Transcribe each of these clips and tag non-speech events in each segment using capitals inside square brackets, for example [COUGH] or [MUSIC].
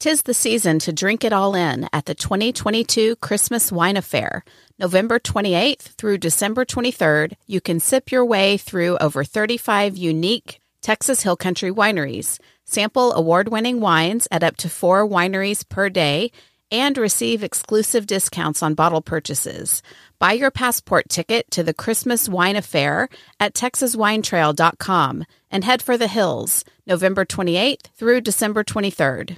Tis the season to drink it all in at the 2022 Christmas Wine Affair. November 28th through December 23rd, you can sip your way through over 35 unique Texas Hill Country wineries, sample award winning wines at up to four wineries per day, and receive exclusive discounts on bottle purchases. Buy your passport ticket to the Christmas Wine Affair at texaswinetrail.com and head for the hills November 28th through December 23rd.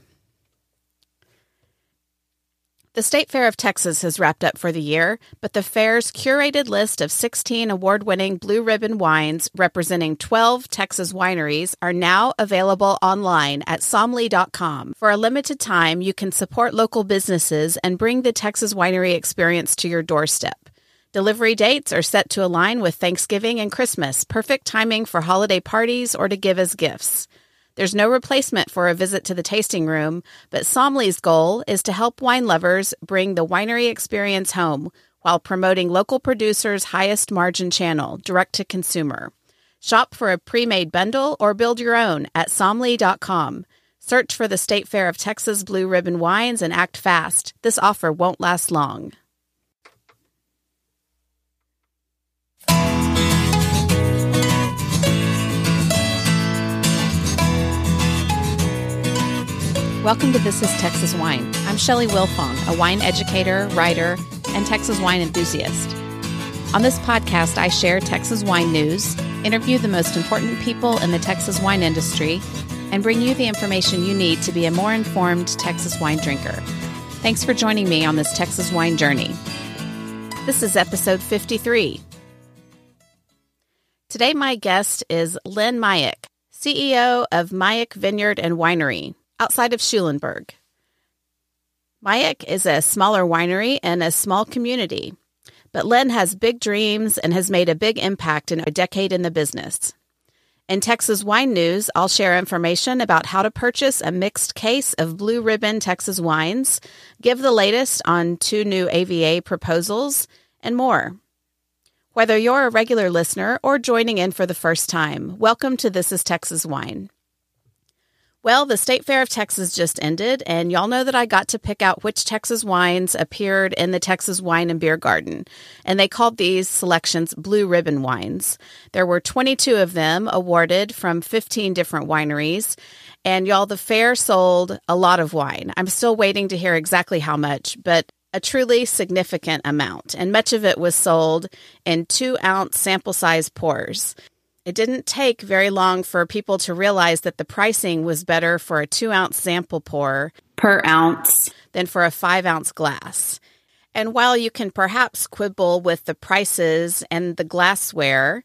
The State Fair of Texas has wrapped up for the year, but the fair's curated list of 16 award winning blue ribbon wines representing 12 Texas wineries are now available online at somley.com. For a limited time, you can support local businesses and bring the Texas winery experience to your doorstep. Delivery dates are set to align with Thanksgiving and Christmas, perfect timing for holiday parties or to give as gifts. There's no replacement for a visit to the tasting room, but Somley's goal is to help wine lovers bring the winery experience home while promoting local producers' highest margin channel, direct to consumer. Shop for a pre made bundle or build your own at somley.com. Search for the State Fair of Texas Blue Ribbon Wines and act fast. This offer won't last long. Welcome to This is Texas Wine. I'm Shelley Wilfong, a wine educator, writer, and Texas wine enthusiast. On this podcast, I share Texas wine news, interview the most important people in the Texas wine industry, and bring you the information you need to be a more informed Texas wine drinker. Thanks for joining me on this Texas wine journey. This is episode 53. Today, my guest is Lynn Majek, CEO of Majek Vineyard and Winery, outside of Schulenburg. Majek is a smaller winery and a small community, but Lynn has big dreams and has made a big impact in a decade in the business. In Texas Wine News, I'll share information about how to purchase a mixed case of Blue Ribbon Texas wines, give the latest on two new AVA proposals, and more. Whether you're a regular listener or joining in for the first time, welcome to This is Texas Wine. Well, the State Fair of Texas just ended, and y'all know that I got to pick out which Texas wines appeared in the Texas Wine and Beer Garden. And they called these selections Blue Ribbon wines. There were 22 of them awarded from 15 different wineries. And y'all, the fair sold a lot of wine. I'm still waiting to hear exactly how much, but a truly significant amount. And much of it was sold in two ounce sample size pours. It didn't take very long for people to realize that the pricing was better for a two ounce sample pour per ounce than for a five ounce glass. And while you can perhaps quibble with the prices and the glassware,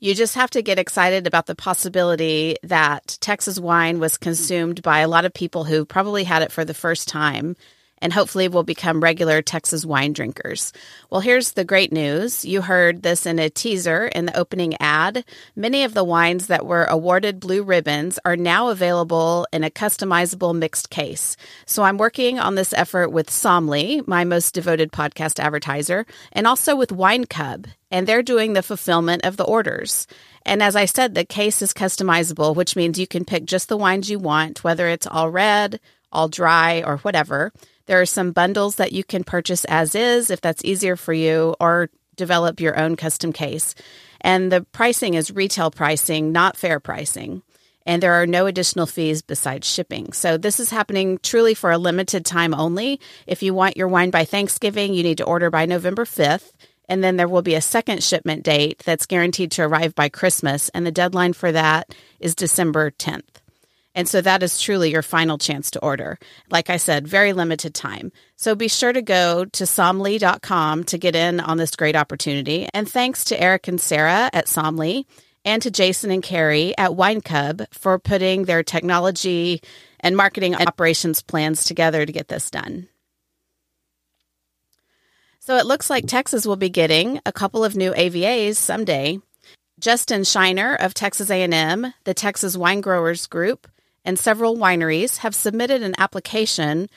you just have to get excited about the possibility that Texas wine was consumed by a lot of people who probably had it for the first time and hopefully will become regular Texas wine drinkers. Well, here's the great news. You heard this in a teaser in the opening ad. Many of the wines that were awarded blue ribbons are now available in a customizable mixed case. So I'm working on this effort with Somley, my most devoted podcast advertiser, and also with Wine Cub, and they're doing the fulfillment of the orders. And as I said, the case is customizable, which means you can pick just the wines you want, whether it's all red, all dry, or whatever. There are some bundles that you can purchase as is if that's easier for you, or develop your own custom case. And the pricing is retail pricing, not fair pricing. And there are no additional fees besides shipping. So this is happening truly for a limited time only. If you want your wine by Thanksgiving, you need to order by November 5th. And then there will be a second shipment date that's guaranteed to arrive by Christmas. And the deadline for that is December 10th. And so that is truly your final chance to order. Like I said, very limited time. So be sure to go to somley.com to get in on this great opportunity. And thanks to Eric and Sarah at Somley and to Jason and Carrie at Wine Cub for putting their technology and marketing operations plans together to get this done. So it looks like Texas will be getting a couple of new AVAs someday. Justin Scheiner of Texas A&M, the Texas Wine Growers Group, and several wineries have submitted an application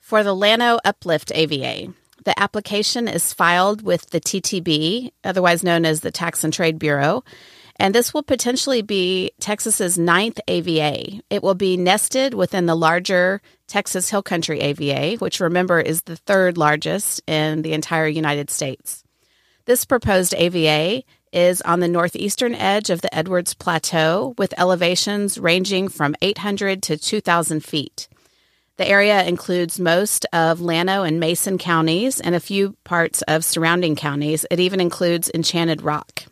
for the Llano Uplift AVA. The application is filed with the TTB, otherwise known as the Tax and Trade Bureau, and this will potentially be Texas's ninth AVA. It will be nested within the larger Texas Hill Country AVA, which remember is the third largest in the entire United States. This proposed AVA is on the northeastern edge of the Edwards Plateau with elevations ranging from 800 to 2,000 feet. The area includes most of Llano and Mason counties and a few parts of surrounding counties. It even includes Enchanted Rock.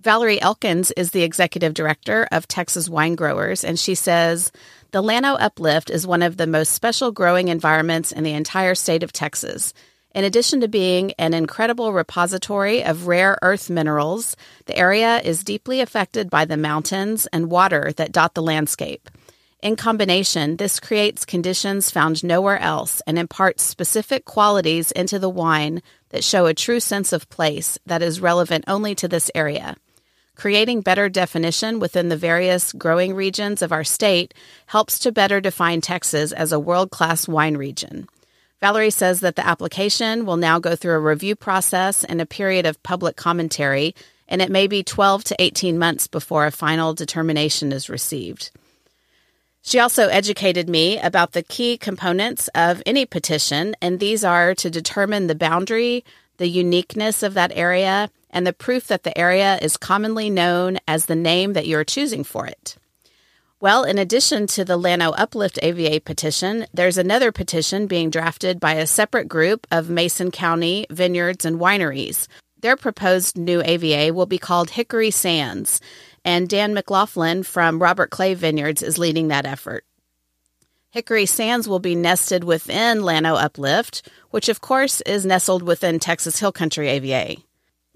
Valerie Elkins is the executive director of Texas Wine Growers, and she says the Llano Uplift is one of the most special growing environments in the entire state of Texas. In addition to being an incredible repository of rare earth minerals, the area is deeply affected by the mountains and water that dot the landscape. In combination, this creates conditions found nowhere else and imparts specific qualities into the wine that show a true sense of place that is relevant only to this area. Creating better definition within the various growing regions of our state helps to better define Texas as a world class wine region. Valerie says that the application will now go through a review process and a period of public commentary, and it may be 12 to 18 months before a final determination is received. She also educated me about the key components of any petition, and these are to determine the boundary, the uniqueness of that area, and the proof that the area is commonly known as the name that you are choosing for it. Well, in addition to the Llano Uplift AVA petition, there's another petition being drafted by a separate group of Mason County vineyards and wineries. Their proposed new AVA will be called Hickory Sands, and Dan McLaughlin from Robert Clay Vineyards is leading that effort. Hickory Sands will be nested within Llano Uplift, which of course is nestled within Texas Hill Country AVA.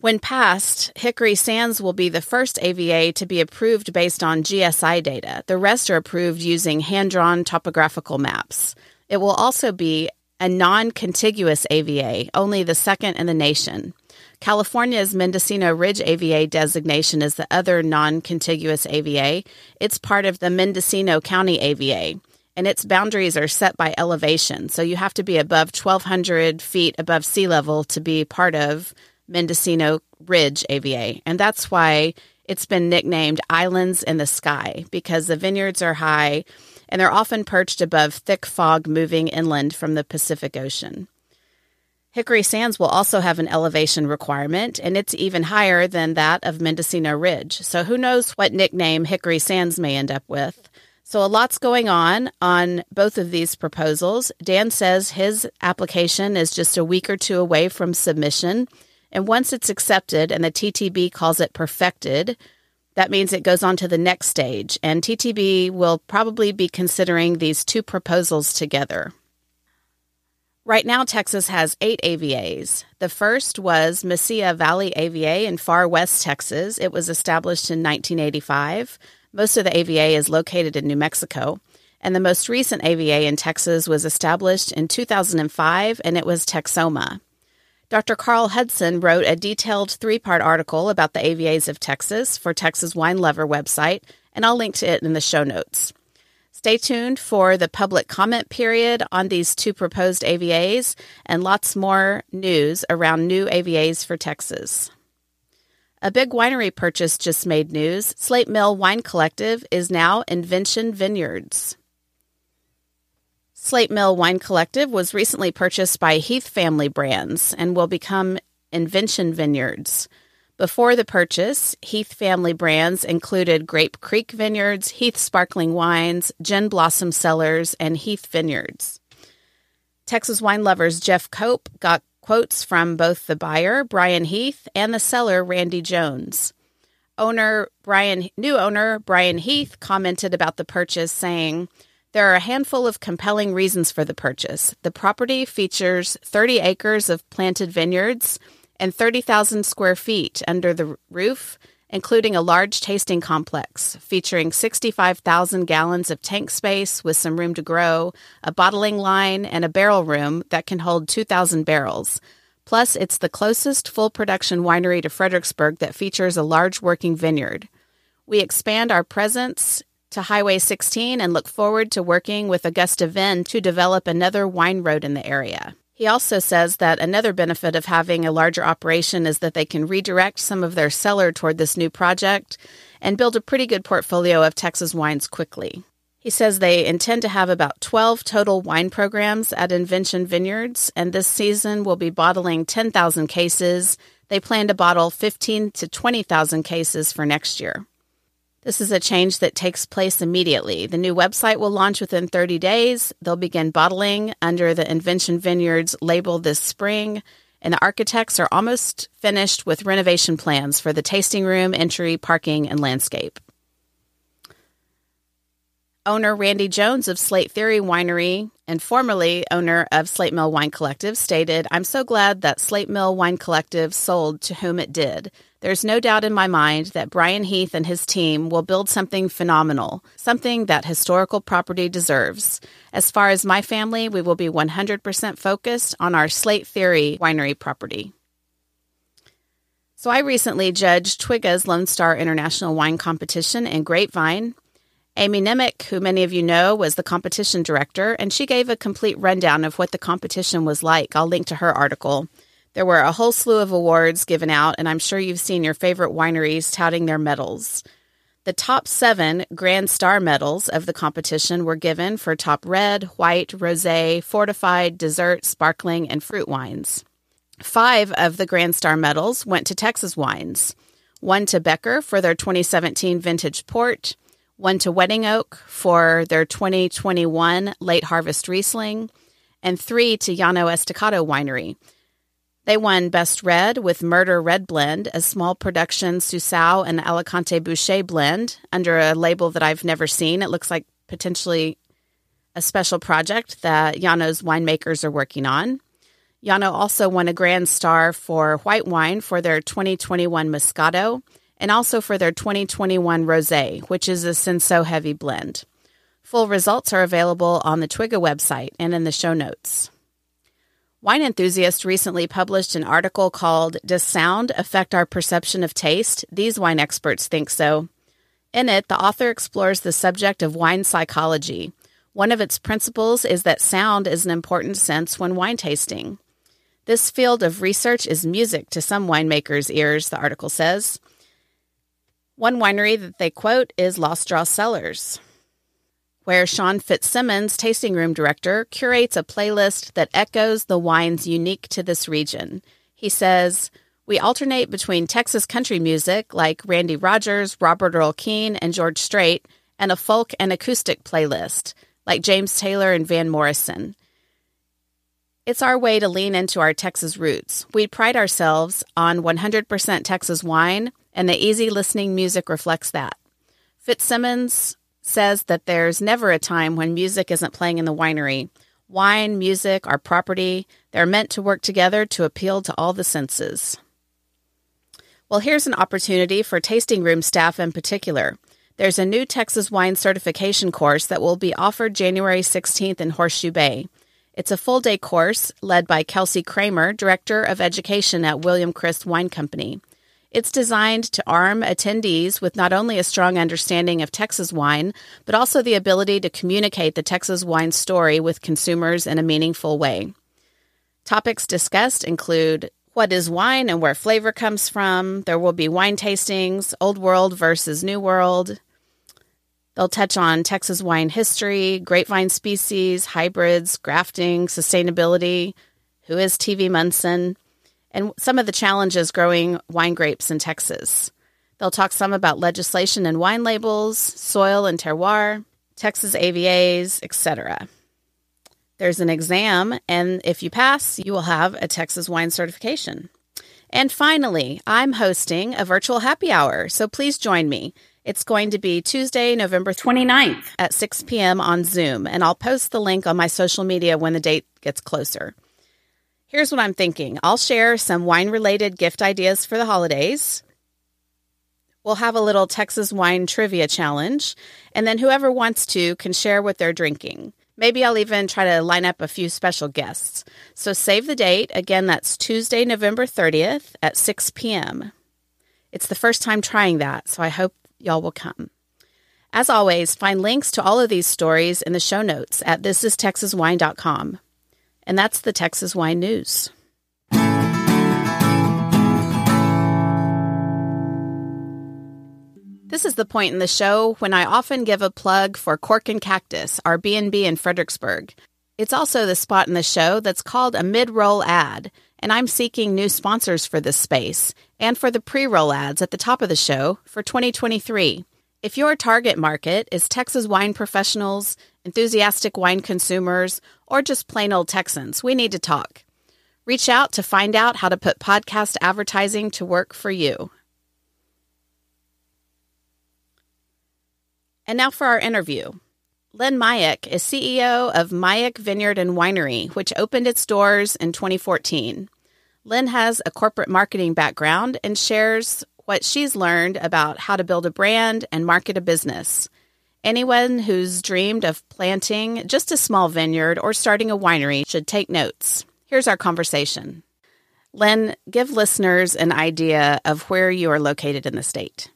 When passed, Hickory Sands will be the first AVA to be approved based on GSI data. The rest are approved using hand drawn topographical maps. It will also be a non contiguous AVA, only the second in the nation. California's Mendocino Ridge AVA designation is the other non contiguous AVA. It's part of the Mendocino County AVA, and its boundaries are set by elevation. So you have to be above 1,200 feet above sea level to be part of Mendocino Ridge AVA. And that's why it's been nicknamed Islands in the Sky because the vineyards are high and they're often perched above thick fog moving inland from the Pacific Ocean. Hickory Sands will also have an elevation requirement, and it's even higher than that of Mendocino Ridge. So who knows what nickname Hickory Sands may end up with. So a lot's going on on both of these proposals. Dan says his application is just a week or two away from submission. And once it's accepted and the TTB calls it perfected, that means it goes on to the next stage. And TTB will probably be considering these two proposals together. Right now, Texas has eight AVAs. The first was Mesilla Valley AVA in far west Texas. It was established in 1985. Most of the AVA is located in New Mexico. And the most recent AVA in Texas was established in 2005, and it was Texoma. Dr. Carl Hudson wrote a detailed three part article about the AVAs of Texas for Texas Wine Lover website, and I'll link to it in the show notes. Stay tuned for the public comment period on these two proposed AVAs and lots more news around new AVAs for Texas. A big winery purchase just made news. Slate Mill Wine Collective is now Invention Vineyards. Slate Mill Wine Collective was recently purchased by Heath Family Brands and will become Invention Vineyards. Before the purchase, Heath Family Brands included Grape Creek Vineyards, Heath Sparkling Wines, Gin Blossom Cellars, and Heath Vineyards. Texas wine lovers Jeff Cope got quotes from both the buyer, Brian Heath, and the seller, Randy Jones. Owner Brian, new owner Brian Heath commented about the purchase, saying, there are a handful of compelling reasons for the purchase. The property features 30 acres of planted vineyards and 30,000 square feet under the roof, including a large tasting complex featuring 65,000 gallons of tank space with some room to grow, a bottling line, and a barrel room that can hold 2,000 barrels. Plus, it's the closest full production winery to Fredericksburg that features a large working vineyard. We expand our presence to Highway 16 and look forward to working with Augusta Vin to develop another wine road in the area. He also says that another benefit of having a larger operation is that they can redirect some of their cellar toward this new project and build a pretty good portfolio of Texas wines quickly. He says they intend to have about 12 total wine programs at Invention Vineyards, and this season will be bottling 10,000 cases. They plan to bottle 15 to 20,000 cases for next year. This is a change that takes place immediately. The new website will launch within 30 days. They'll begin bottling under the Invention Vineyards label this spring, and the architects are almost finished with renovation plans for the tasting room, entry, parking, and landscape. Owner Randy Jones of Slate Theory Winery and formerly owner of Slate Mill Wine Collective stated, I'm so glad that Slate Mill Wine Collective sold to whom it did. There's no doubt in my mind that Brian Heath and his team will build something phenomenal, something that historical property deserves. As far as my family, we will be 100% focused on our Slate Theory winery property. So I recently judged TWGGA's Lone Star International Wine Competition in Grapevine. Amy Nemec, who many of you know, was the competition director, and she gave a complete rundown of what the competition was like. I'll link to her article. There were a whole slew of awards given out, and I'm sure you've seen your favorite wineries touting their medals. The top seven Grand Star medals of the competition were given for top red, white, rosé, fortified, dessert, sparkling, and fruit wines. Five of the Grand Star medals went to Texas wines one to Becker for their 2017 vintage port, one to Wedding Oak for their 2021 late harvest Riesling, and three to Llano Estacado Winery. They won Best Red with Murder Red Blend, a small production Souzão and Alicante Bouschet blend under a label that I've never seen. It looks like potentially a special project that Llano's winemakers are working on. Yano also won a Grand Star for white wine for their 2021 Moscato and also for their 2021 Rosé, which is a Cinsault heavy blend. Full results are available on the TWGGA website and in the show notes. Wine Enthusiast recently published an article called Does Sound Affect Our Perception of Taste? These wine experts think so. In it, the author explores the subject of wine psychology. One of its principles is that sound is an important sense when wine tasting. This field of research is music to some winemakers' ears, the article says. One winery that they quote is Lost Draw Cellars, where Sean Fitzsimmons, tasting room director, curates a playlist that echoes the wines unique to this region. He says, We alternate between Texas country music like Randy Rogers, Robert Earl Keen, and George Strait, and a folk and acoustic playlist like James Taylor and Van Morrison. It's our way to lean into our Texas roots. We pride ourselves on 100% Texas wine and the easy listening music reflects that. Fitzsimmons says that there's never a time when music isn't playing in the winery. Wine, music, our property, they're meant to work together to appeal to all the senses. Well, here's an opportunity for tasting room staff in particular. There's a new Texas wine certification course that will be offered January 16th in Horseshoe Bay. It's a full day course led by Kelsey Kramer, Director of Education at William Chris Wine Company. It's designed to arm attendees with not only a strong understanding of Texas wine, but also the ability to communicate the Texas wine story with consumers in a meaningful way. Topics discussed include what is wine and where flavor comes from. There will be wine tastings, old world versus new world. They'll touch on Texas wine history, grapevine species, hybrids, grafting, sustainability, who is TV Munson, and some of the challenges growing wine grapes in Texas. They'll talk some about legislation and wine labels, soil and terroir, Texas AVAs, etc. There's an exam, and if you pass, you will have a Texas wine certification. And finally, I'm hosting a virtual happy hour, so please join me. It's going to be Tuesday, November 29th at 6 p.m. on Zoom, and I'll post the link on my social media when the date gets closer. Here's what I'm thinking I'll share some wine related gift ideas for the holidays. We'll have a little Texas wine trivia challenge, and then whoever wants to can share what they're drinking. Maybe I'll even try to line up a few special guests. So save the date. Again, that's Tuesday, November 30th at 6 p.m. It's the first time trying that, so I hope y'all will come. As always, find links to all of these stories in the show notes at thisistexaswine.com. And that's the Texas Wine News. This is the point in the show when I often give a plug for Cork and Cactus, our B&B in Fredericksburg. It's also the spot in the show that's called a mid-roll ad, and I'm seeking new sponsors for this space and for the pre-roll ads at the top of the show for 2023. If your target market is Texas wine professionals, enthusiastic wine consumers, or just plain old Texans, we need to talk. Reach out to find out how to put podcast advertising to work for you. And now for our interview. Lynn Majek is CEO of Majek Vineyard and Winery, which opened its doors in 2014. Lynn has a corporate marketing background and shares what she's learned about how to build a brand and market a business. Anyone who's dreamed of planting just a small vineyard or starting a winery should take notes. Here's our conversation. Lynn, give listeners an idea of where you are located in the state.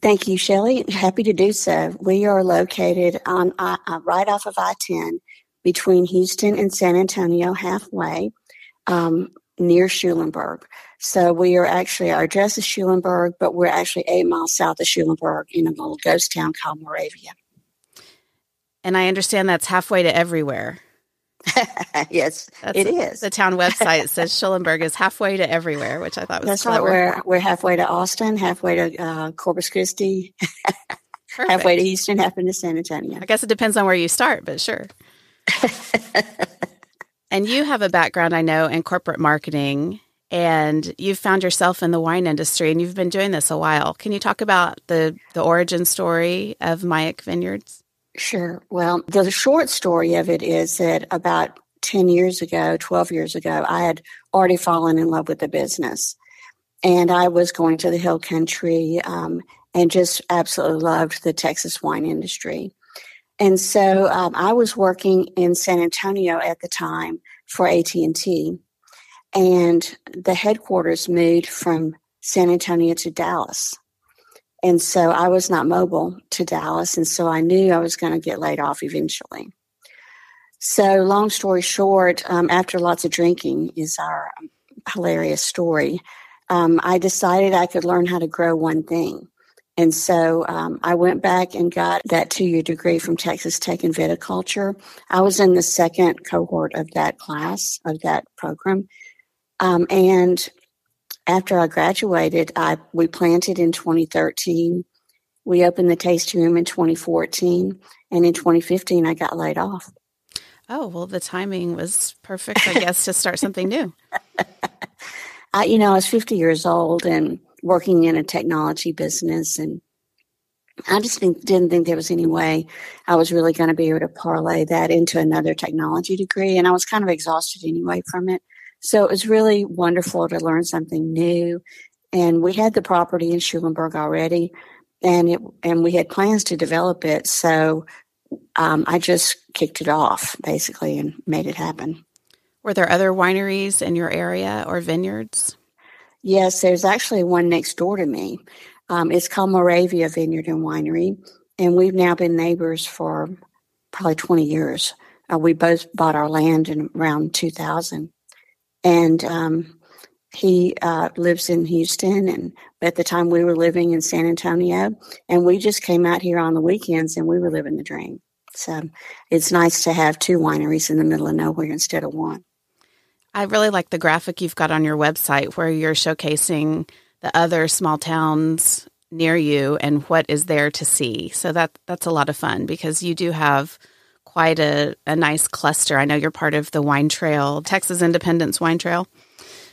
Thank you, Shelley. Happy to do so. We are located on uh, uh right off of I 10 between Houston and San Antonio, halfway um, near Schulenburg. So we are actually, our address is Schulenburg, but we're actually eight miles south of Schulenburg in a little ghost town called Moravia. And I understand that's halfway to everywhere. [LAUGHS] yes, That's it is. The town website says Schulenburg is halfway to everywhere, which I thought was That's clever. right. We're, we're halfway to Austin, halfway to uh, Corpus Christi, [LAUGHS] halfway to Houston, halfway to San Antonio. I guess it depends on where you start, but sure. [LAUGHS] and you have a background, I know, in corporate marketing, and you've found yourself in the wine industry, and you've been doing this a while. Can you talk about the the origin story of Majek Vineyards? Sure. Well, the short story of it is that about 10 years ago, 12 years ago, I had already fallen in love with the business. And I was going to the hill country um, and just absolutely loved the Texas wine industry. And so um, I was working in San Antonio at the time for AT&T. And the headquarters moved from San Antonio to Dallas. And so I was not mobile to Dallas. And so I knew I was going to get laid off eventually. So, long story short, um, after lots of drinking is our hilarious story. Um, I decided I could learn how to grow one thing. And so um, I went back and got that two year degree from Texas Tech in viticulture. I was in the second cohort of that class, of that program. Um, and after I graduated, I we planted in 2013. We opened the tasting room in 2014, and in 2015, I got laid off. Oh well, the timing was perfect, I guess, to start something new. [LAUGHS] I, you know, I was 50 years old and working in a technology business, and I just think, didn't think there was any way I was really going to be able to parlay that into another technology degree, and I was kind of exhausted anyway from it. So it was really wonderful to learn something new. And we had the property in Schulenburg already, and it and we had plans to develop it. So um, I just kicked it off basically and made it happen. Were there other wineries in your area or vineyards? Yes, there's actually one next door to me. Um, it's called Moravia Vineyard and Winery, and we've now been neighbors for probably 20 years. Uh, we both bought our land in around 2000 and um, he uh, lives in Houston. And at the time, we were living in San Antonio, and we just came out here on the weekends, and we were living the dream. So it's nice to have two wineries in the middle of nowhere instead of one. I really like the graphic you've got on your website where you're showcasing the other small towns near you and what is there to see. So that that's a lot of fun because you do have quite a, a nice cluster. I know you're part of the Wine Trail, Texas Independence Wine Trail.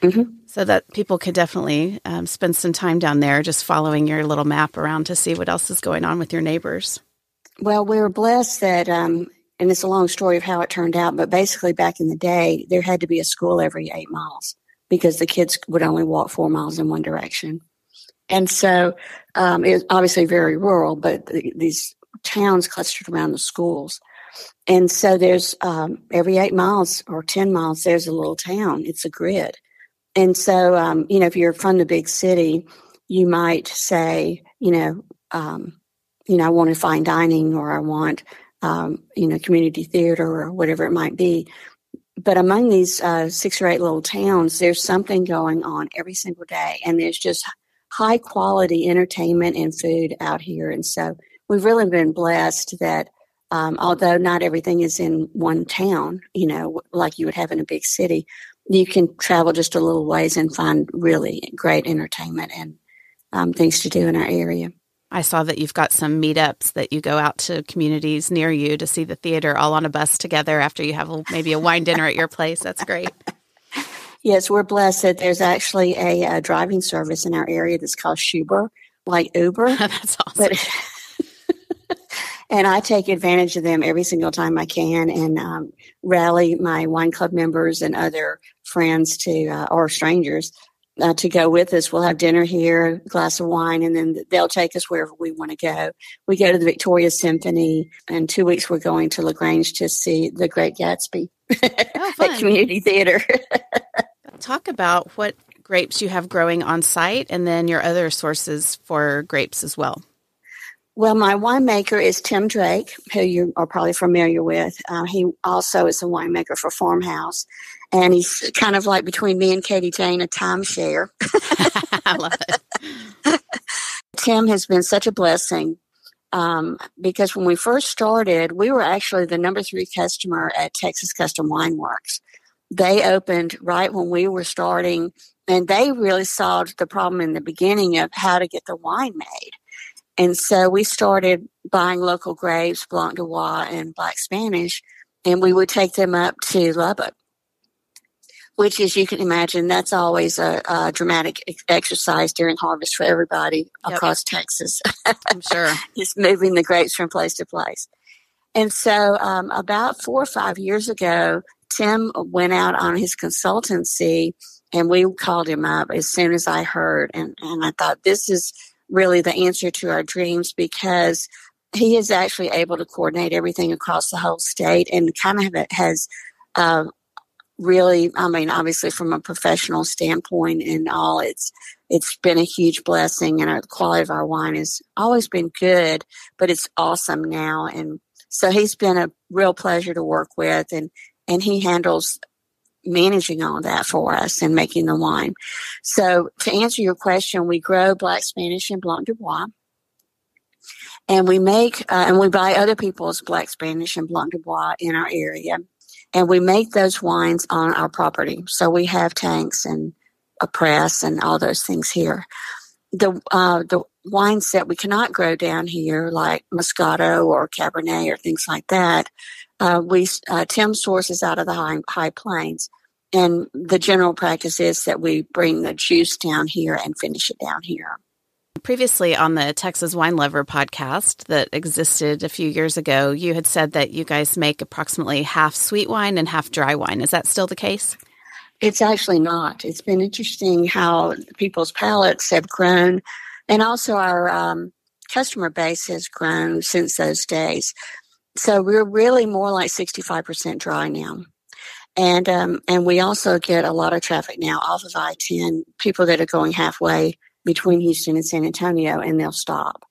Mm-hmm. So that people could definitely um, spend some time down there just following your little map around to see what else is going on with your neighbors. Well, we were blessed that, um, and it's a long story of how it turned out, but basically back in the day, there had to be a school every eight miles because the kids would only walk four miles in one direction. And so um, it was obviously very rural, but the, these towns clustered around the schools. And so there's um, every eight miles or 10 miles, there's a little town. It's a grid. And so, um, you know, if you're from the big city, you might say, you know, um, you know, I want to fine dining or I want, um, you know, community theater or whatever it might be. But among these uh, six or eight little towns, there's something going on every single day. And there's just high quality entertainment and food out here. And so we've really been blessed that um, although not everything is in one town, you know, like you would have in a big city, you can travel just a little ways and find really great entertainment and um, things to do in our area. I saw that you've got some meetups that you go out to communities near you to see the theater all on a bus together after you have a, maybe a wine dinner at your place. That's great. [LAUGHS] Yes, we're blessed that there's actually a, a driving service in our area that's called Schuber, like Uber. [LAUGHS] that's awesome. But, [LAUGHS] and I take advantage of them every single time I can and um, rally my wine club members and other friends to uh, or strangers uh, to go with us. We'll have dinner here, a glass of wine, and then they'll take us wherever we want to go. We go to the Victoria Symphony, and two weeks we're going to LaGrange to see The Great Gatsby oh, [LAUGHS] at Community Theater. [LAUGHS] Talk about what grapes you have growing on site and then your other sources for grapes as well. Well, my winemaker is Tim Drake, who you are probably familiar with. Uh, he also is a winemaker for Farmhouse and he's kind of like between me and Katie Jane, a timeshare. [LAUGHS] [LAUGHS] I love it. Tim has been such a blessing um, because when we first started, we were actually the number three customer at Texas Custom Wine Works. They opened right when we were starting, and they really solved the problem in the beginning of how to get the wine made. And so we started buying local grapes, Blanc du Bois and Black Spanish, and we would take them up to Lubbock which, as you can imagine, that's always a, a dramatic exercise during harvest for everybody yep. across Texas. [LAUGHS] I'm sure. Just moving the grapes from place to place. And so, um, about four or five years ago, Tim went out on his consultancy and we called him up as soon as I heard. And, and I thought, this is really the answer to our dreams because he is actually able to coordinate everything across the whole state and kind of has uh, really, I mean, obviously from a professional standpoint and all, it's it's been a huge blessing, and our, the quality of our wine has always been good, but it's awesome now, and so he's been a real pleasure to work with, and and he handles managing all that for us and making the wine. So to answer your question, we grow Black Spanish and Blanc du Bois. And we make, uh, and we buy other people's Black Spanish and Blanc du Bois in our area and we make those wines on our property. So we have tanks and a press and all those things here. The uh, the wines that we cannot grow down here, like Moscato or Cabernet or things like that, uh, we uh, Tim sources out of the high, high plains. And the general practice is that we bring the juice down here and finish it down here. Previously on the Texas Wine Lover podcast that existed a few years ago, you had said that you guys make approximately half sweet wine and half dry wine. Is that still the case? It's actually not. It's been interesting how people's palates have grown, and also our um, customer base has grown since those days. So we're really more like 65% dry now. And um, and we also get a lot of traffic now off of I ten. People that are going halfway between Houston and San Antonio, and they'll stop,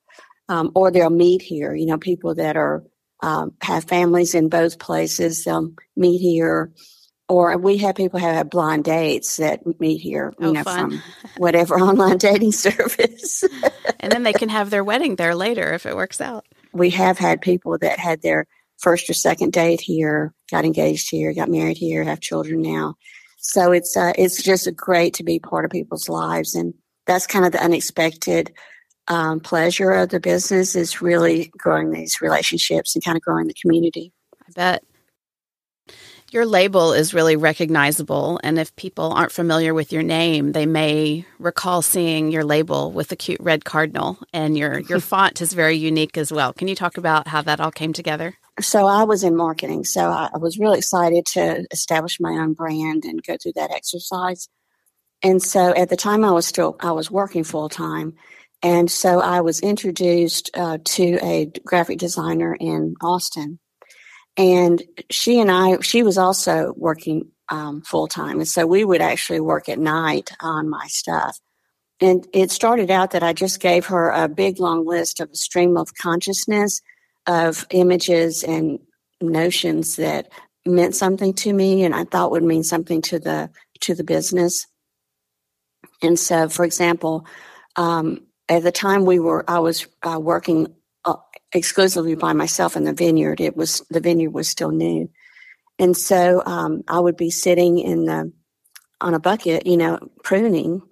um, or they'll meet here. You know, people that are um, have families in both places, they'll meet here. Or we have people who have blind dates that meet here, you oh, know, fun. from whatever [LAUGHS] online dating service. and then they can have their wedding there later if it works out. We have had people that had their first or second date here, got engaged here, got married here, have children now. So it's uh, it's just great to be part of people's lives, and that's kind of the unexpected um, pleasure of the business is really growing these relationships and kind of growing the community. I bet. Your label is really recognizable, and if people aren't familiar with your name, they may recall seeing your label with the cute red cardinal, and your your [LAUGHS] font is very unique as well. Can you talk about how that all came together? So I was in marketing, so I was really excited to establish my own brand and go through that exercise. And so at the time I was still, I was working full time. And so I was introduced uh, to a graphic designer in Austin. And she and I, she was also working um, full time. And so we would actually work at night on my stuff. And it started out that I just gave her a big long list of a stream of consciousness of images and notions that meant something to me and I thought would mean something to the to the business. And so, for example, um, at the time we were, I was uh, working uh, exclusively by myself in the vineyard. It was the vineyard was still new, and so um, I would be sitting in the on a bucket, you know, pruning.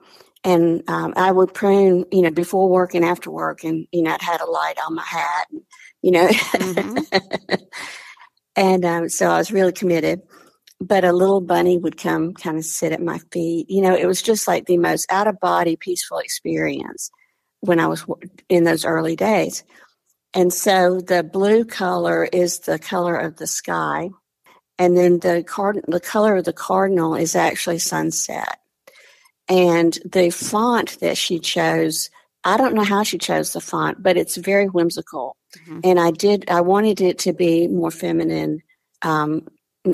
And um, I would prune, you know, before work and after work, and you know, I'd had a light on my hat, and, you know, mm-hmm. [LAUGHS] and um, so I was really committed but a little bunny would come kind of sit at my feet. You know, it was just like the most out of body, peaceful experience when I was in those early days. And so the blue color is the color of the sky. And then the card, the color of the cardinal is actually sunset. And the font that she chose, I don't know how she chose the font, but it's very whimsical. Mm-hmm. And I did, I wanted it to be more feminine, um,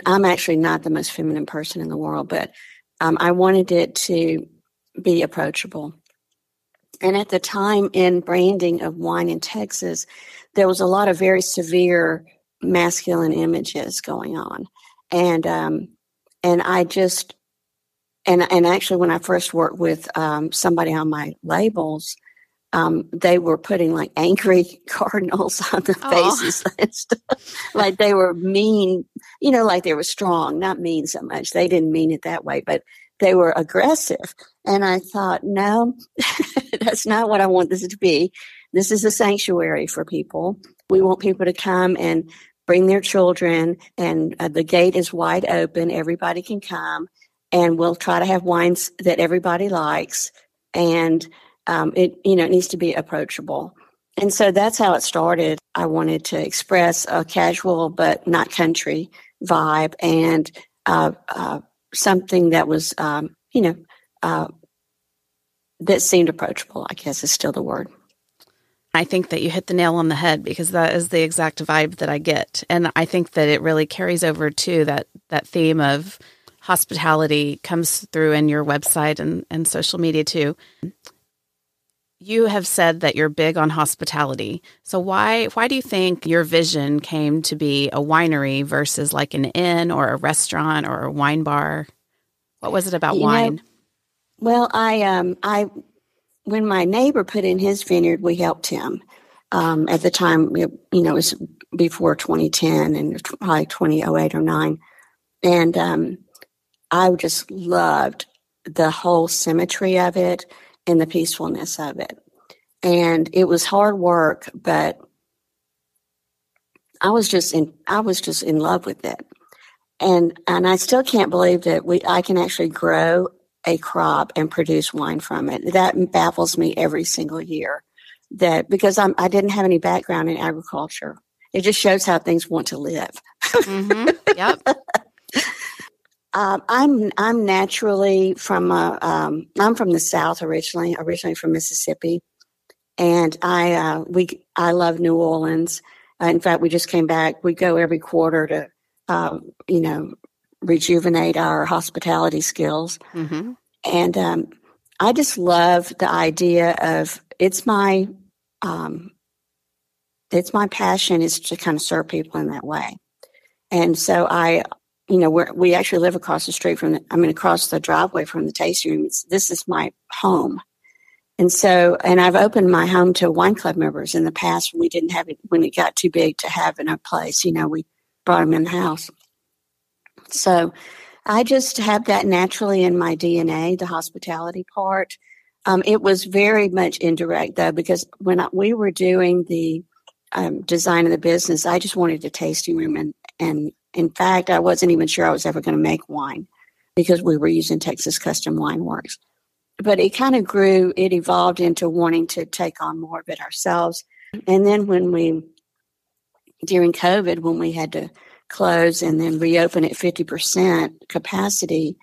I'm actually not the most feminine person in the world, but um, I wanted it to be approachable. And at the time in branding of wine in Texas, there was a lot of very severe masculine images going on, and um, and I just and and actually when I first worked with um, somebody on my labels, um, they were putting like angry [LAUGHS] cardinals on the faces [LAUGHS] and stuff. like they were mean, you know, like they were strong, not mean so much. They didn't mean it that way, but they were aggressive. And I thought, no, [LAUGHS] that's not what I want this to be. This is a sanctuary for people. We want people to come and bring their children, and uh, the gate is wide open. Everybody can come, and we'll try to have wines that everybody likes. And um, it you know it needs to be approachable. And so that's how it started. I wanted to express a casual but not country vibe and uh, uh, something that was um, you know uh, that seemed approachable i guess is still the word. I think that you hit the nail on the head because that is the exact vibe that I get. And I think that it really carries over to that that theme of hospitality comes through in your website and, and social media too you have said that you're big on hospitality. So why why do you think your vision came to be a winery versus like an inn or a restaurant or a wine bar? What was it about you wine? Know, well, I um I when my neighbor put in his vineyard, we helped him. Um, at the time, you know, it was before 2010 and probably 2008 or 9. And um, I just loved the whole symmetry of it and the peacefulness of it. And it was hard work, but I was just in I was just in love with it. And and I still can't believe that we I can actually grow a crop and produce wine from it. That baffles me every single year. That because I'm I didn't have any background in agriculture. It just shows how things want to live. Mm-hmm. Yep. [LAUGHS] Um, I'm I'm naturally from a, um, I'm from the South originally, originally from Mississippi, and I uh, we I love New Orleans. Uh, in fact, we just came back. We go every quarter to um, you know rejuvenate our hospitality skills, mm-hmm. and um, I just love the idea of it's my um, it's my passion is to kind of serve people in that way. And so I you know, we we actually live across the street from the, I mean, across the driveway from the tasting room. It's, this is my home. And so, and I've opened my home to wine club members in the past when we didn't have it, when it got too big to have in a place, you know, we brought them in the house. So I just have that naturally in my DNA, the hospitality part. Um, it was very much indirect though, because when I, we were doing the um, design of the business, I just wanted a tasting room and, and in fact, I wasn't even sure I was ever going to make wine because we were using Texas Custom Wine Works. But it kind of grew, it evolved into wanting to take on more of it ourselves. And then when we, during COVID, when we had to close and then reopen at 50% capacity,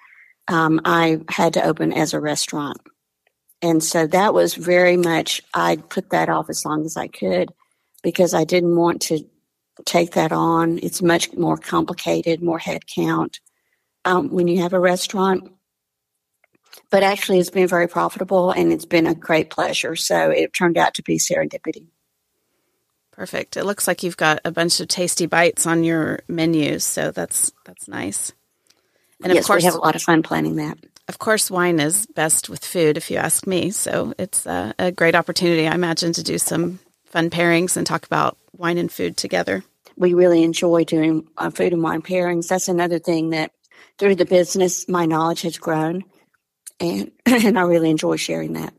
um, I had to open as a restaurant. And so that was very much, I put that off as long as I could because I didn't want to take that on. It's much more complicated, more head count um, when you have a restaurant. But actually, it's been very profitable and it's been a great pleasure. So it turned out to be serendipity. Perfect. It looks like you've got a bunch of tasty bites on your menus, so that's that's nice. And yes, of course, we have a lot of fun planning that. Of course, wine is best with food, if you ask me. So it's a, a great opportunity, I imagine, to do some fun pairings and talk about wine and food together. We really enjoy doing uh, food and wine pairings. That's another thing that through the business, my knowledge has grown, and [CLEARS THROAT] and I really enjoy sharing that.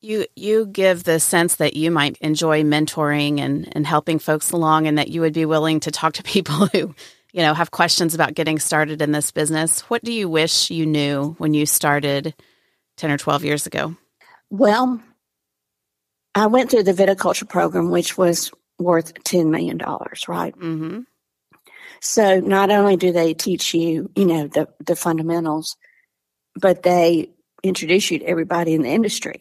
You you give the sense that you might enjoy mentoring and, and helping folks along and that you would be willing to talk to [LAUGHS] people who, you know, have questions about getting started in this business. What do you wish you knew when you started 10 or 12 years ago? Well, I went through the viticulture program, which was worth $10 million, right? Mm-hmm. So not only do they teach you, you know, the, the fundamentals, but they introduce you to everybody in the industry.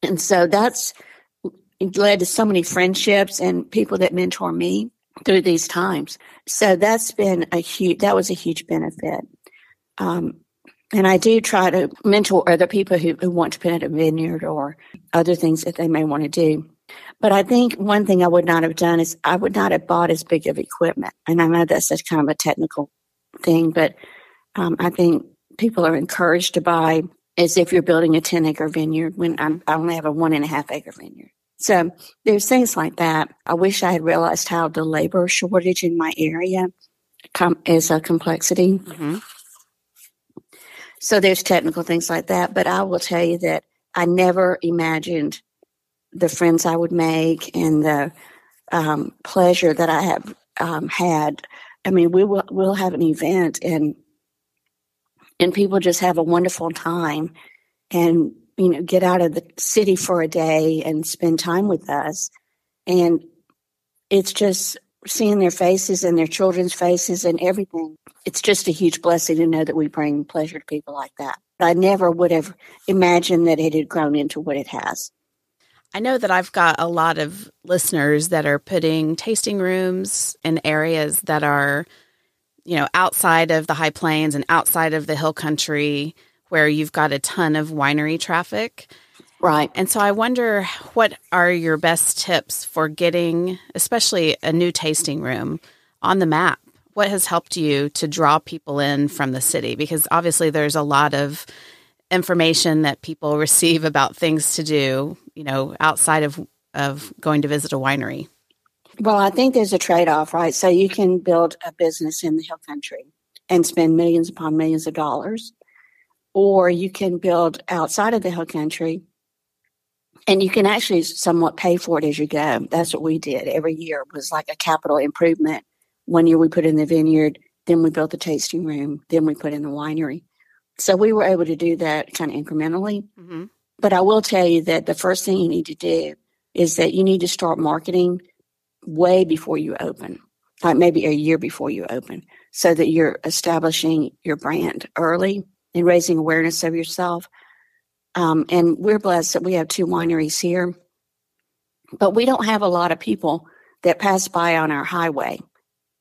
And so that's led to so many friendships and people that mentor me through these times. So that's been a huge, that was a huge benefit. Um, and I do try to mentor other people who, who want to plant a vineyard or other things that they may want to do. But I think one thing I would not have done is I would not have bought as big of equipment. And I know that's such kind of a technical thing, but um, I think people are encouraged to buy as if you're building a 10 acre vineyard when I'm, I only have a one and a half acre vineyard. So there's things like that. I wish I had realized how the labor shortage in my area com- is a complexity. Mm-hmm. So there's technical things like that. But I will tell you that I never imagined the friends I would make and the um, pleasure that I have um, had. I mean, we will we'll have an event and and people just have a wonderful time and you know get out of the city for a day and spend time with us and it's just seeing their faces and their children's faces and everything it's just a huge blessing to know that we bring pleasure to people like that i never would have imagined that it had grown into what it has I know that I've got a lot of listeners that are putting tasting rooms in areas that are you know, outside of the high plains and outside of the hill country where you've got a ton of winery traffic. Right. And so I wonder what are your best tips for getting, especially a new tasting room, on the map? What has helped you to draw people in from the city? Because obviously there's a lot of information that people [LAUGHS] receive about things to do, you know, outside of, of going to visit a winery. Well, I think there's a trade off, right? So you can build a business in the hill country and spend millions upon millions of dollars, or you can build outside of the hill country and you can actually somewhat pay for it as you go. That's what we did every year was like a capital improvement. One year we put in the vineyard, then we built the tasting room, then we put in the winery. So we were able to do that kind of incrementally. Mm-hmm. But I will tell you that the first thing you need to do is that you need to start marketing way before you open, like maybe a year before you open, so that you're establishing your brand early and raising awareness of yourself. Um, and we're blessed that we have two wineries here, but we don't have a lot of people that pass by on our highway.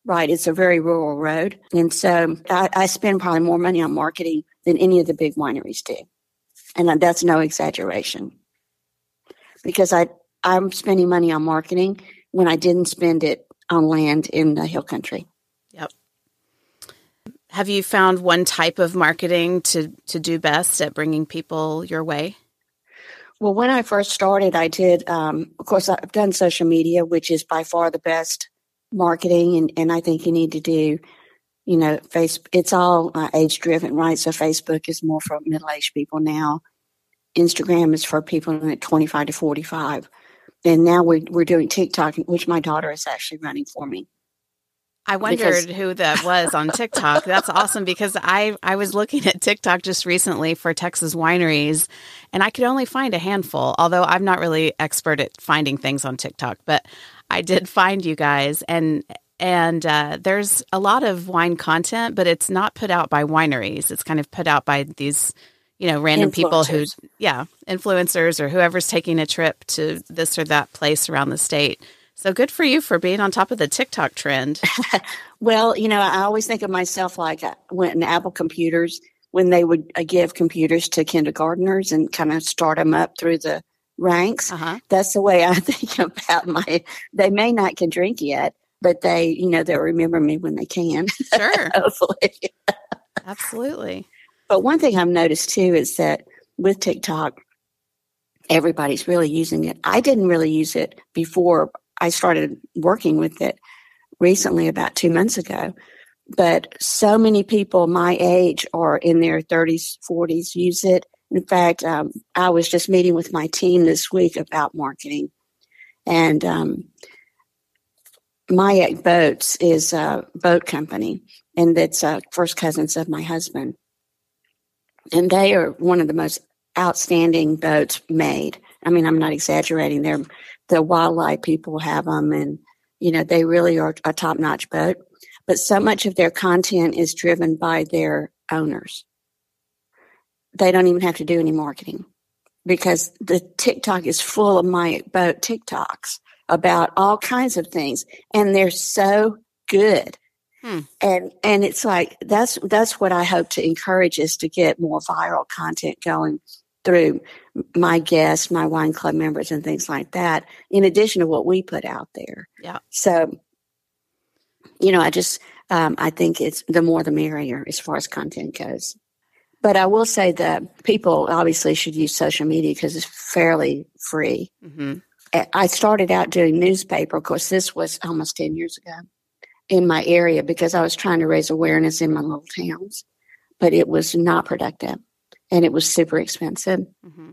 Right, it's a very rural road, and so I, I spend probably more money on marketing than any of the big wineries do, and that's no exaggeration. Because I I'm spending money on marketing when I didn't spend it on land in the hill country. Yep. Have you found one type of marketing to to do best at bringing people your way? Well, when I first started, I did. Um, of course, I've done social media, which is by far the best marketing, and, and I think you need to do. You know, face. It's all uh, age driven, right? So Facebook is more for middle aged people now. Instagram is for people in at twenty five to forty five and now we're we're doing TikTok, which my daughter is actually running for me. I wondered because, who that was on TikTok. That's awesome because I I was looking at TikTok just recently for Texas wineries, and I could only find a handful. Although I'm not really expert at finding things on TikTok, but I did find you guys, and and uh, there's a lot of wine content, but it's not put out by wineries. It's kind of put out by these you know, random people who, yeah, influencers or whoever's taking a trip to this or that place around the state. So good for you for being on top of the TikTok trend. [LAUGHS] well, you know, I always think of myself like uh, when Apple computers, when they would uh, give computers to kindergarteners and kind of start them up through the ranks. Uh-huh. That's the way I [LAUGHS] think about my, they may not can drink yet, but they, you know, they'll remember me when they can. Sure. [LAUGHS] Hopefully. Absolutely. But one thing I've noticed too is that with TikTok, everybody's really using it. I didn't really use it before I started working with it recently, about two months ago. But so many people my age or in their 30s, 40s use it. In fact, um, I was just meeting with my team this week about marketing. And um, Majek Boats is a boat company, and it's uh, first cousins of my husband. And they are one of the most outstanding boats made. I mean, I'm not exaggerating. They're the wildlife people have them, and you know they really are a top notch boat. But so much of their content is driven by their owners. They don't even have to do any marketing because the TikTok is full of my boat TikToks about all kinds of things, and they're so good. Hmm. And and it's like that's that's what I hope to encourage is to get more viral content going through my guests, my wine club members, and things like that. In addition to what we put out there. Yeah. So, you know, I just um, I think it's the more the merrier as far as content goes. But I will say that people obviously should use social media because it's fairly free. Mm-hmm. I started out doing newspaper. Of course, this was almost 10 years ago in my area because I was trying to raise awareness in my little towns, but it was not productive and it was super expensive. Mm-hmm.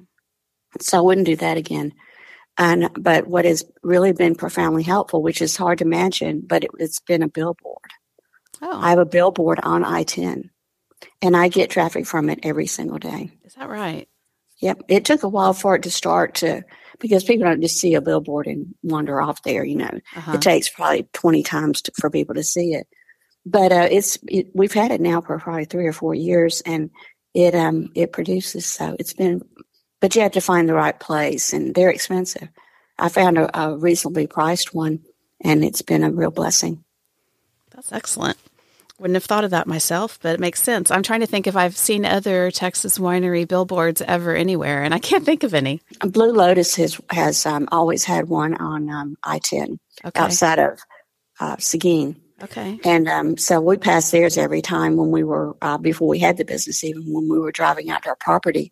So I wouldn't do that again. And but what has really been profoundly helpful, which is hard to imagine, but it, has been a billboard. Oh. I have a billboard on I ten, and I get traffic from it every single day. Is that right? Yep. It took a while for it to start to because people don't just see a billboard and wander off there. You know, uh-huh. it takes probably twenty times to, for people to see it. But uh, it's it, we've had it now for probably three or four years, and it um it produces. So it's been, but you have to find the right place, and they're expensive. I found a, a reasonably priced one, and it's been a real blessing. That's excellent. Wouldn't have thought of that myself, but it makes sense. I'm trying to think if I've seen other Texas winery billboards ever anywhere, and I can't think of any. Blue Lotus has has um, always had one on um, I-10 okay. outside of uh, Seguin. Okay. And um, so we passed theirs every time when we were uh, before we had the business, even when we were driving out to our property.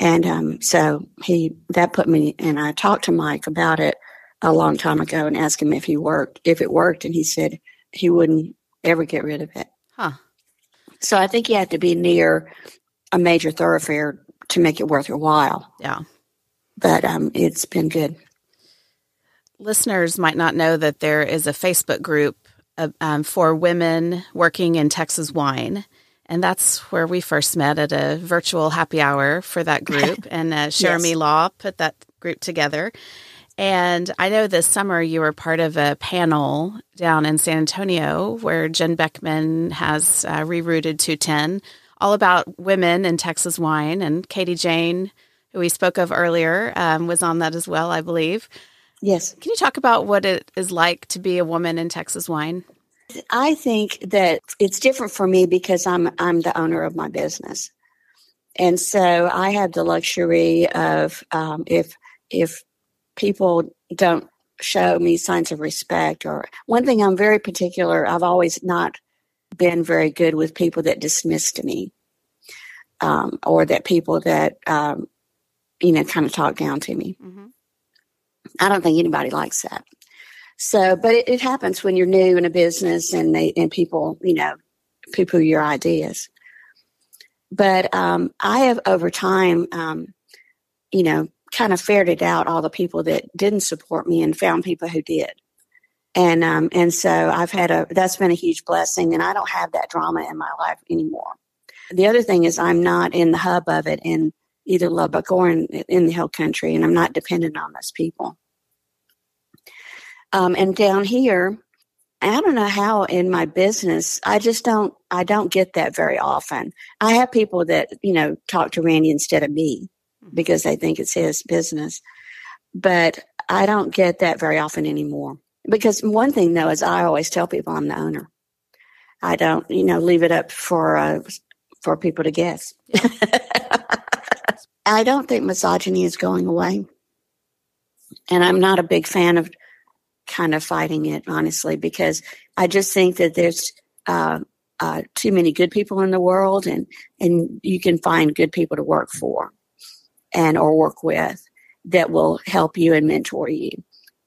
And um, so he that put me, and I talked to Mike about it a long time ago and asked him if he worked, if it worked, and he said he wouldn't ever get rid of it. Huh. So I think you have to be near a major thoroughfare to make it worth your while. Yeah. But um, it's been good. Listeners might not know that there is a Facebook group uh, um, for women working in Texas wine. And that's where we first met at a virtual happy hour for that group. [LAUGHS] and uh. Law put that group together. And I know this summer you were part of a panel down in San Antonio where Jen Beckman has uh, rerouted 210, all about women in Texas wine. And Katie Jane, who we spoke of earlier, um, was on that as well, I believe. Yes. Can you talk about what it is like to be a woman in Texas wine? I think that it's different for me because I'm I'm the owner of my business, and so I have the luxury of um, if if people don't show me signs of respect or one thing I'm very particular, I've always not been very good with people that dismissed me um, or that people that, um, you know, kind of talk down to me. Mm-hmm. I don't think anybody likes that. So, but it, it, happens when you're new in a business and they, and people, you know, people your ideas. But um, I have over time, um, you know, kind of ferreted out all the people that didn't support me and found people who did. And um, and so I've had a that's been a huge blessing, and I don't have that drama in my life anymore. The other thing is I'm not in the hub of it in either Lubbock or in, in the Hill Country, and I'm not dependent on those people. Um, and down here, I don't know how in my business, I just don't I don't get that very often. I have people that you know talk to Randy instead of me, because they think it's his business. But I don't get that very often anymore. Because one thing though is I always tell people I'm the owner. I don't, you know, leave it up for uh, for people to guess. [LAUGHS] I don't think misogyny is going away, and I'm not a big fan of kind of fighting it honestly because I just think that there's uh, uh, too many good people in the world, and and you can find good people to work for, and or work with that will help you and mentor you,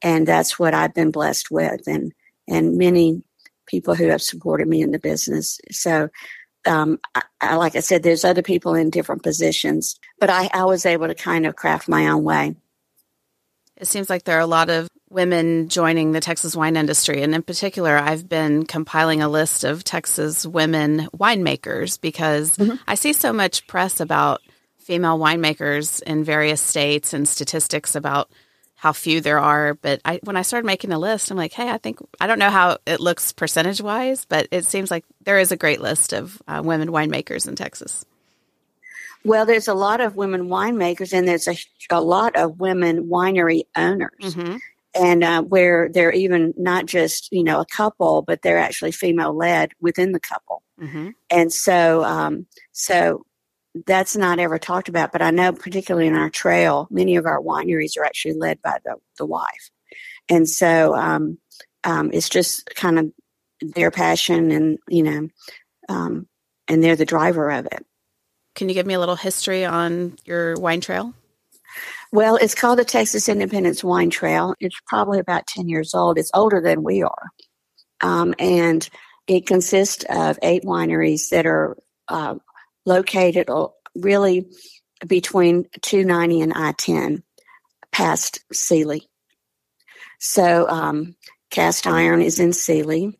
and that's what I've been blessed with, and and many people who have supported me in the business. So um, I, I, like I said, there's other people in different positions, but I, I was able to kind of craft my own way. It seems like there are a lot of women joining the Texas wine industry. And in particular, I've been compiling a list of Texas women winemakers because mm-hmm. I see so much press about female winemakers in various states and statistics about how few there are. But I, when I started making a list, I'm like, hey, I think I don't know how it looks percentage wise, but it seems like there is a great list of uh, women winemakers in Texas. Well, there's a lot of women winemakers, and there's a, a lot of women winery owners. Mm-hmm. And uh, where they're even not just you know a couple, but they're actually female led within the couple. Mm-hmm. And so, um, so that's not ever talked about, but I know particularly in our trail, many of our wineries are actually led by the, the wife. And so um, um, it's just kind of their passion and, you know, um, and they're the driver of it. Can you give me a little history on your wine trail? Well, it's called the Texas Independence Wine Trail. It's probably about 10 years old. It's older than we are. Um, and it consists of eight wineries that are uh, located really between 290 and I 10 past Sealy. So, um, cast iron is in Sealy.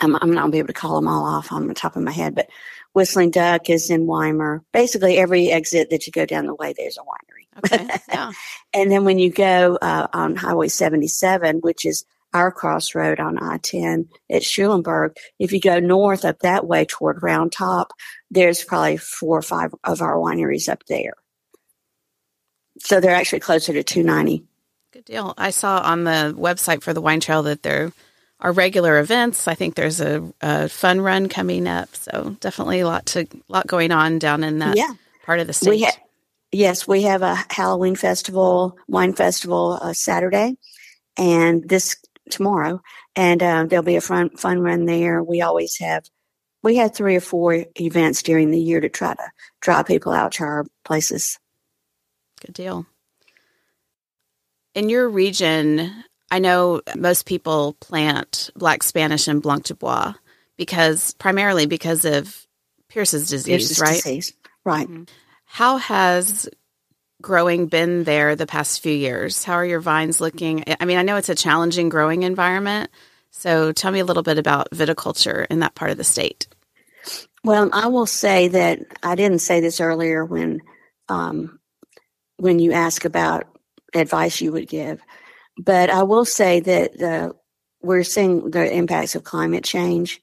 I'm, I'm not going to be able to call them all off on the top of my head, but Whistling Duck is in Weimar. Basically, every exit that you go down the way, there's a winery. Okay. Yeah. [LAUGHS] and then when you go uh, on Highway 77, which is our crossroad on I 10 at Schulenburg. If you go north up that way toward Round Top, there's probably four or five of our wineries up there. So they're actually closer to 290. Good deal. I saw on the website for the wine trail that there are regular events. I think there's a, a fun run coming up. So definitely a lot to lot going on down in that yeah. part of the state. We ha- yes, we have a Halloween festival, wine festival uh, Saturday, and this tomorrow, and uh, there'll be a fun fun run there. We always have we have three or four events during the year to try to draw people out to our places. Good deal. In your region, I know most people plant black Spanish and Blanc du Bois because primarily because of Pierce's disease, Pierce's right? Disease. Right. Mm-hmm. How has growing been there the past few years? How are your vines looking? I mean, I know it's a challenging growing environment. So tell me a little bit about viticulture in that part of the state. Well, I will say that I didn't say this earlier when um, when you ask about advice you would give, but I will say that we're seeing the impacts of climate change,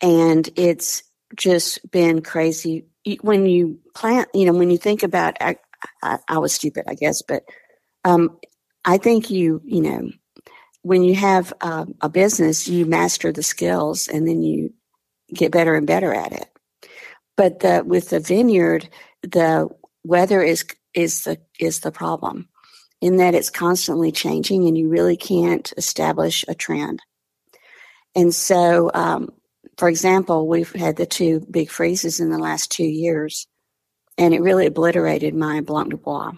and it's just been crazy. When you plant, you know, when you think about I, I was stupid, I guess, but um, I think you, you know, when you have uh, a business, you master the skills and then you get better and better at it. But the, with the vineyard, the weather is is the is the problem in that it's constantly changing and you really can't establish a trend. And so, um, for example, we've had the two big freezes in the last two years and it really obliterated my Blanc du Bois.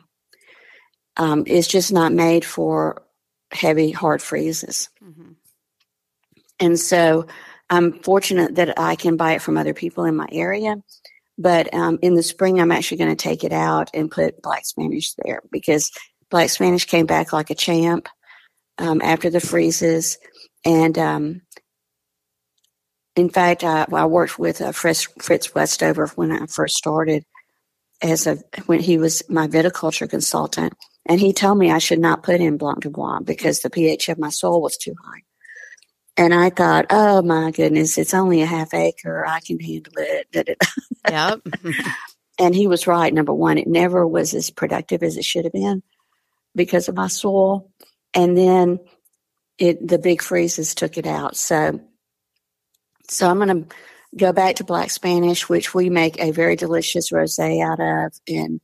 Um, it's just not made for heavy, hard freezes. Mm-hmm. And so I'm fortunate that I can buy it from other people in my area. But um, in the spring, I'm actually going to take it out and put Black Spanish there because Black Spanish came back like a champ um, after the freezes. And um, in fact, I, I worked with uh, Fritz, Fritz Westover when I first started as a when he was my viticulture consultant, and he told me I should not put in Blanc du Bois because the pH of my soil was too high. And I thought, oh my goodness, it's only a half acre. I can handle it. [LAUGHS] Yep. and he was right. Number one, it never was as productive as it should have been because of my soil. And then it the big freezes took it out. So so I'm gonna go back to black Spanish, which we make a very delicious rosé out of, and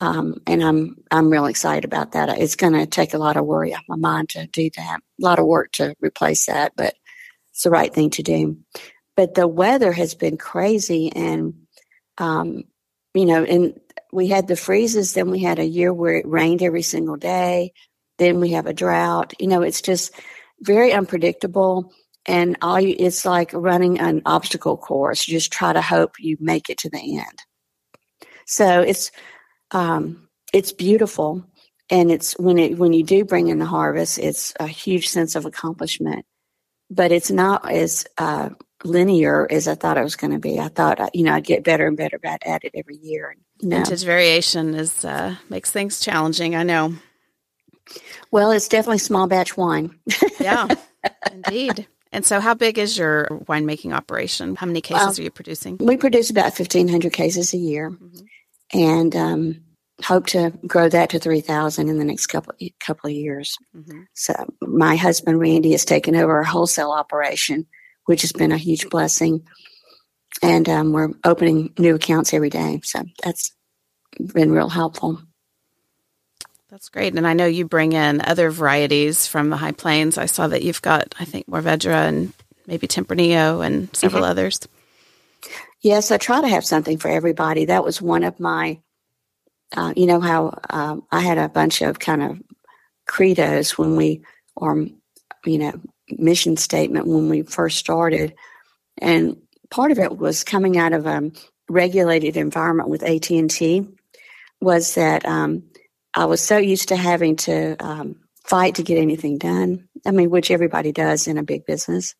um, and I'm I'm really excited about that. It's going to take a lot of worry off my mind to do that, a lot of work to replace that, but it's the right thing to do. but the weather has been crazy and um, you know and we had the freezes then we had a year where it rained every single day then we have a drought you know it's just very unpredictable and all you it's like running an obstacle course you just try to hope you make it to the end so it's um, it's beautiful and it's when it when you do bring in the harvest it's a huge sense of accomplishment but it's not as uh, linear as I thought it was going to be. I thought, uh, you know, I'd get better and better at it every year. No. Vintage variation is uh, makes things challenging. I know. Well, it's definitely small batch wine. yeah, [LAUGHS] indeed. And so, how big is your winemaking operation? How many cases are you producing? We produce about fifteen hundred cases a year, mm-hmm. and um, hope to grow that to 3000 in the next couple couple of years mm-hmm. so my husband randy has taken over our wholesale operation which has been a huge blessing and um, we're opening new accounts every day so that's been real helpful that's great. And i know you bring in other varieties from the high plains. I saw that you've got i think mourvedre and maybe tempranillo and several mm-hmm. others. Yes i try to have something for everybody. That was one of my uh, you know how um, I had a bunch of kind of credos when we, or you know, mission statement when we first started, and part of it was coming out of a regulated environment with AT and T, was that um, I was so used to having to um, fight to get anything done. I mean, which everybody does in a big business.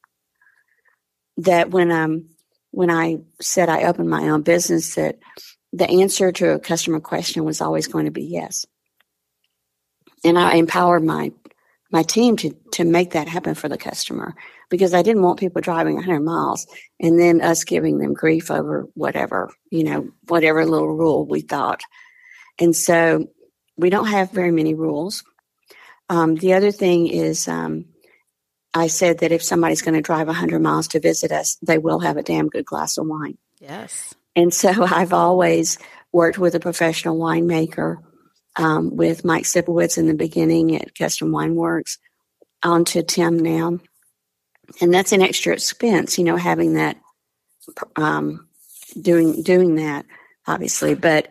That when um when I said I opened my own business, that the answer to a customer question was always going to be yes. And I empowered my my team to to make that happen for the customer because I didn't want people driving 100 miles and then us giving them grief over whatever, you know, whatever little rule we thought. And so we don't have very many rules. Um, the other thing is, um, I said that if somebody's going to drive 100 miles to visit us, they will have a damn good glass of wine. Yes. And so [LAUGHS] I've always worked with a professional winemaker, um, with Mike Sipowicz in the beginning at Custom Wine Works, on to Tim now. And that's an extra expense, you know, having that, um, doing doing that, obviously. But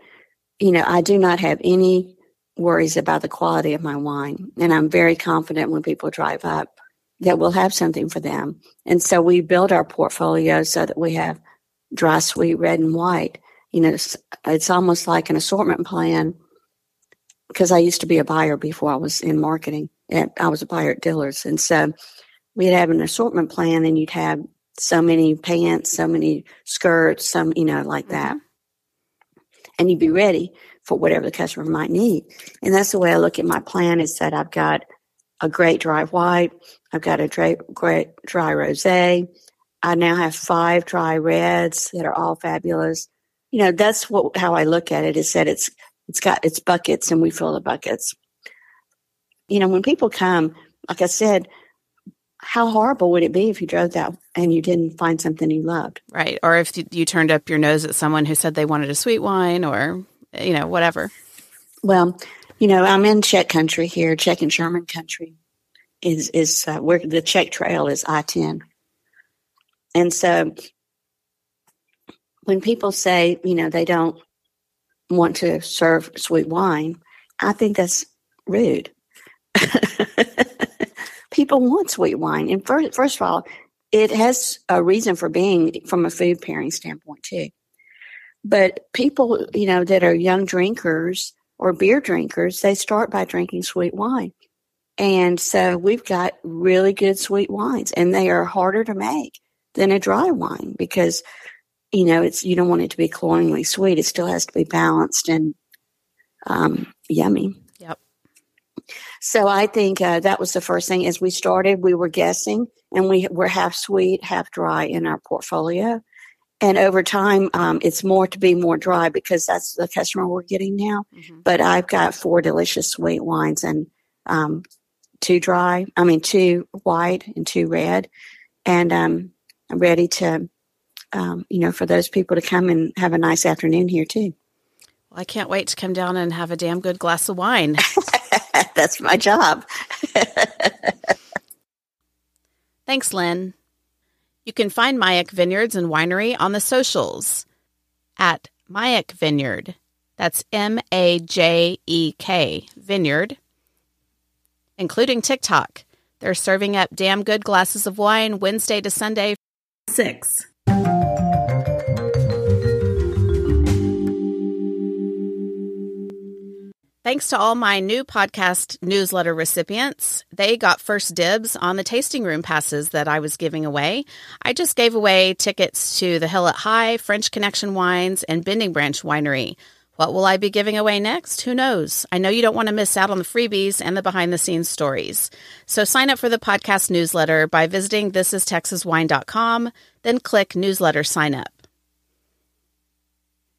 you know, I do not have any worries about the quality of my wine, and I'm very confident when people drive up that we'll have something for them. And so we build our portfolio so that we have dry, sweet, red, and white. You know, it's, it's almost like an assortment plan because I used to be a buyer before I was in marketing. And I was a buyer at Dillard's. And so we'd have an assortment plan and you'd have so many pants, so many skirts, some, you know, like that. Mm-hmm. And you'd be ready for whatever the customer might need. And that's the way I look at my plan is that I've got a great dry white, I've got a great dry rosé, I now have five dry reds that are all fabulous. You know, that's what how I look at it is that it's it's got its buckets and we fill the buckets. You know, when people come, like I said, how horrible would it be if you drove that and you didn't find something you loved? Right. Or if you turned up your nose at someone who said they wanted a sweet wine or, you know, whatever. Well, you know, I'm in Czech country here, Czech and German country is, is uh, where the Czech trail is I 10. And so when people say, you know, they don't want to serve sweet wine, I think that's rude. [LAUGHS] people want sweet wine. And first, first of all, it has a reason for being from a food pairing standpoint, too. But people, you know, that are young drinkers or beer drinkers, they start by drinking sweet wine. And so we've got really good sweet wines, and they are harder to make than a dry wine because you know it's you don't want it to be cloyingly sweet. It still has to be balanced and um, yummy. Yep. So I think uh, that was the first thing. As we started, we were guessing, and we were half sweet, half dry in our portfolio. And over time, um, it's more to be more dry because that's the customer we're getting now. Mm-hmm. But I've got four delicious sweet wines and um, two dry. I mean, two white and two red. And um, I'm ready to, um, you know, for those people to come and have a nice afternoon here too. Well, I can't wait to come down and have a damn good glass of wine. [LAUGHS] That's my job. [LAUGHS] Thanks, Lynn. You can find Majek Vineyards and Winery on the socials at Majek Vineyard. That's M A J E K Vineyard, including TikTok. They're serving up damn good glasses of wine Wednesday to Sunday. Six. Thanks to all my new podcast newsletter recipients. They got first dibs on the tasting room passes that I was giving away. I just gave away tickets to the Hill at Hye, French Connection Wines, and Bending Branch Winery. What will I be giving away next? Who knows? I know you don't want to miss out on the freebies and the behind the scenes stories. So sign up for the podcast newsletter by visiting thisistexaswine.com, then click newsletter sign up.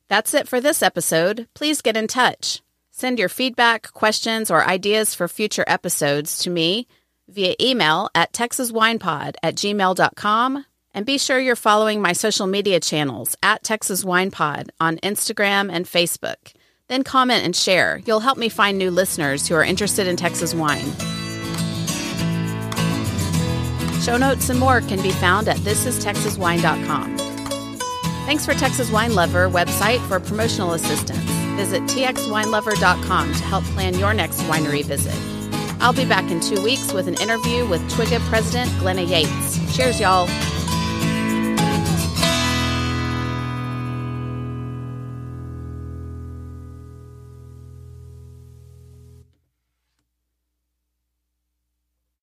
That's it for this episode. Please get in touch. Send your feedback, questions, or ideas for future episodes to me via email at texaswinepod at gmail.com. And be sure you're following my social media channels at Texas Wine Pod on Instagram and Facebook. Then comment and share. You'll help me find new listeners who are interested in Texas wine. Show notes and more can be found at thisistexaswine.com. Thanks for Texas Wine Lover website for promotional assistance. Visit txwinelover.com to help plan your next winery visit. I'll be back in two weeks with an interview with TWGGA President Glenna Yates. Cheers, y'all.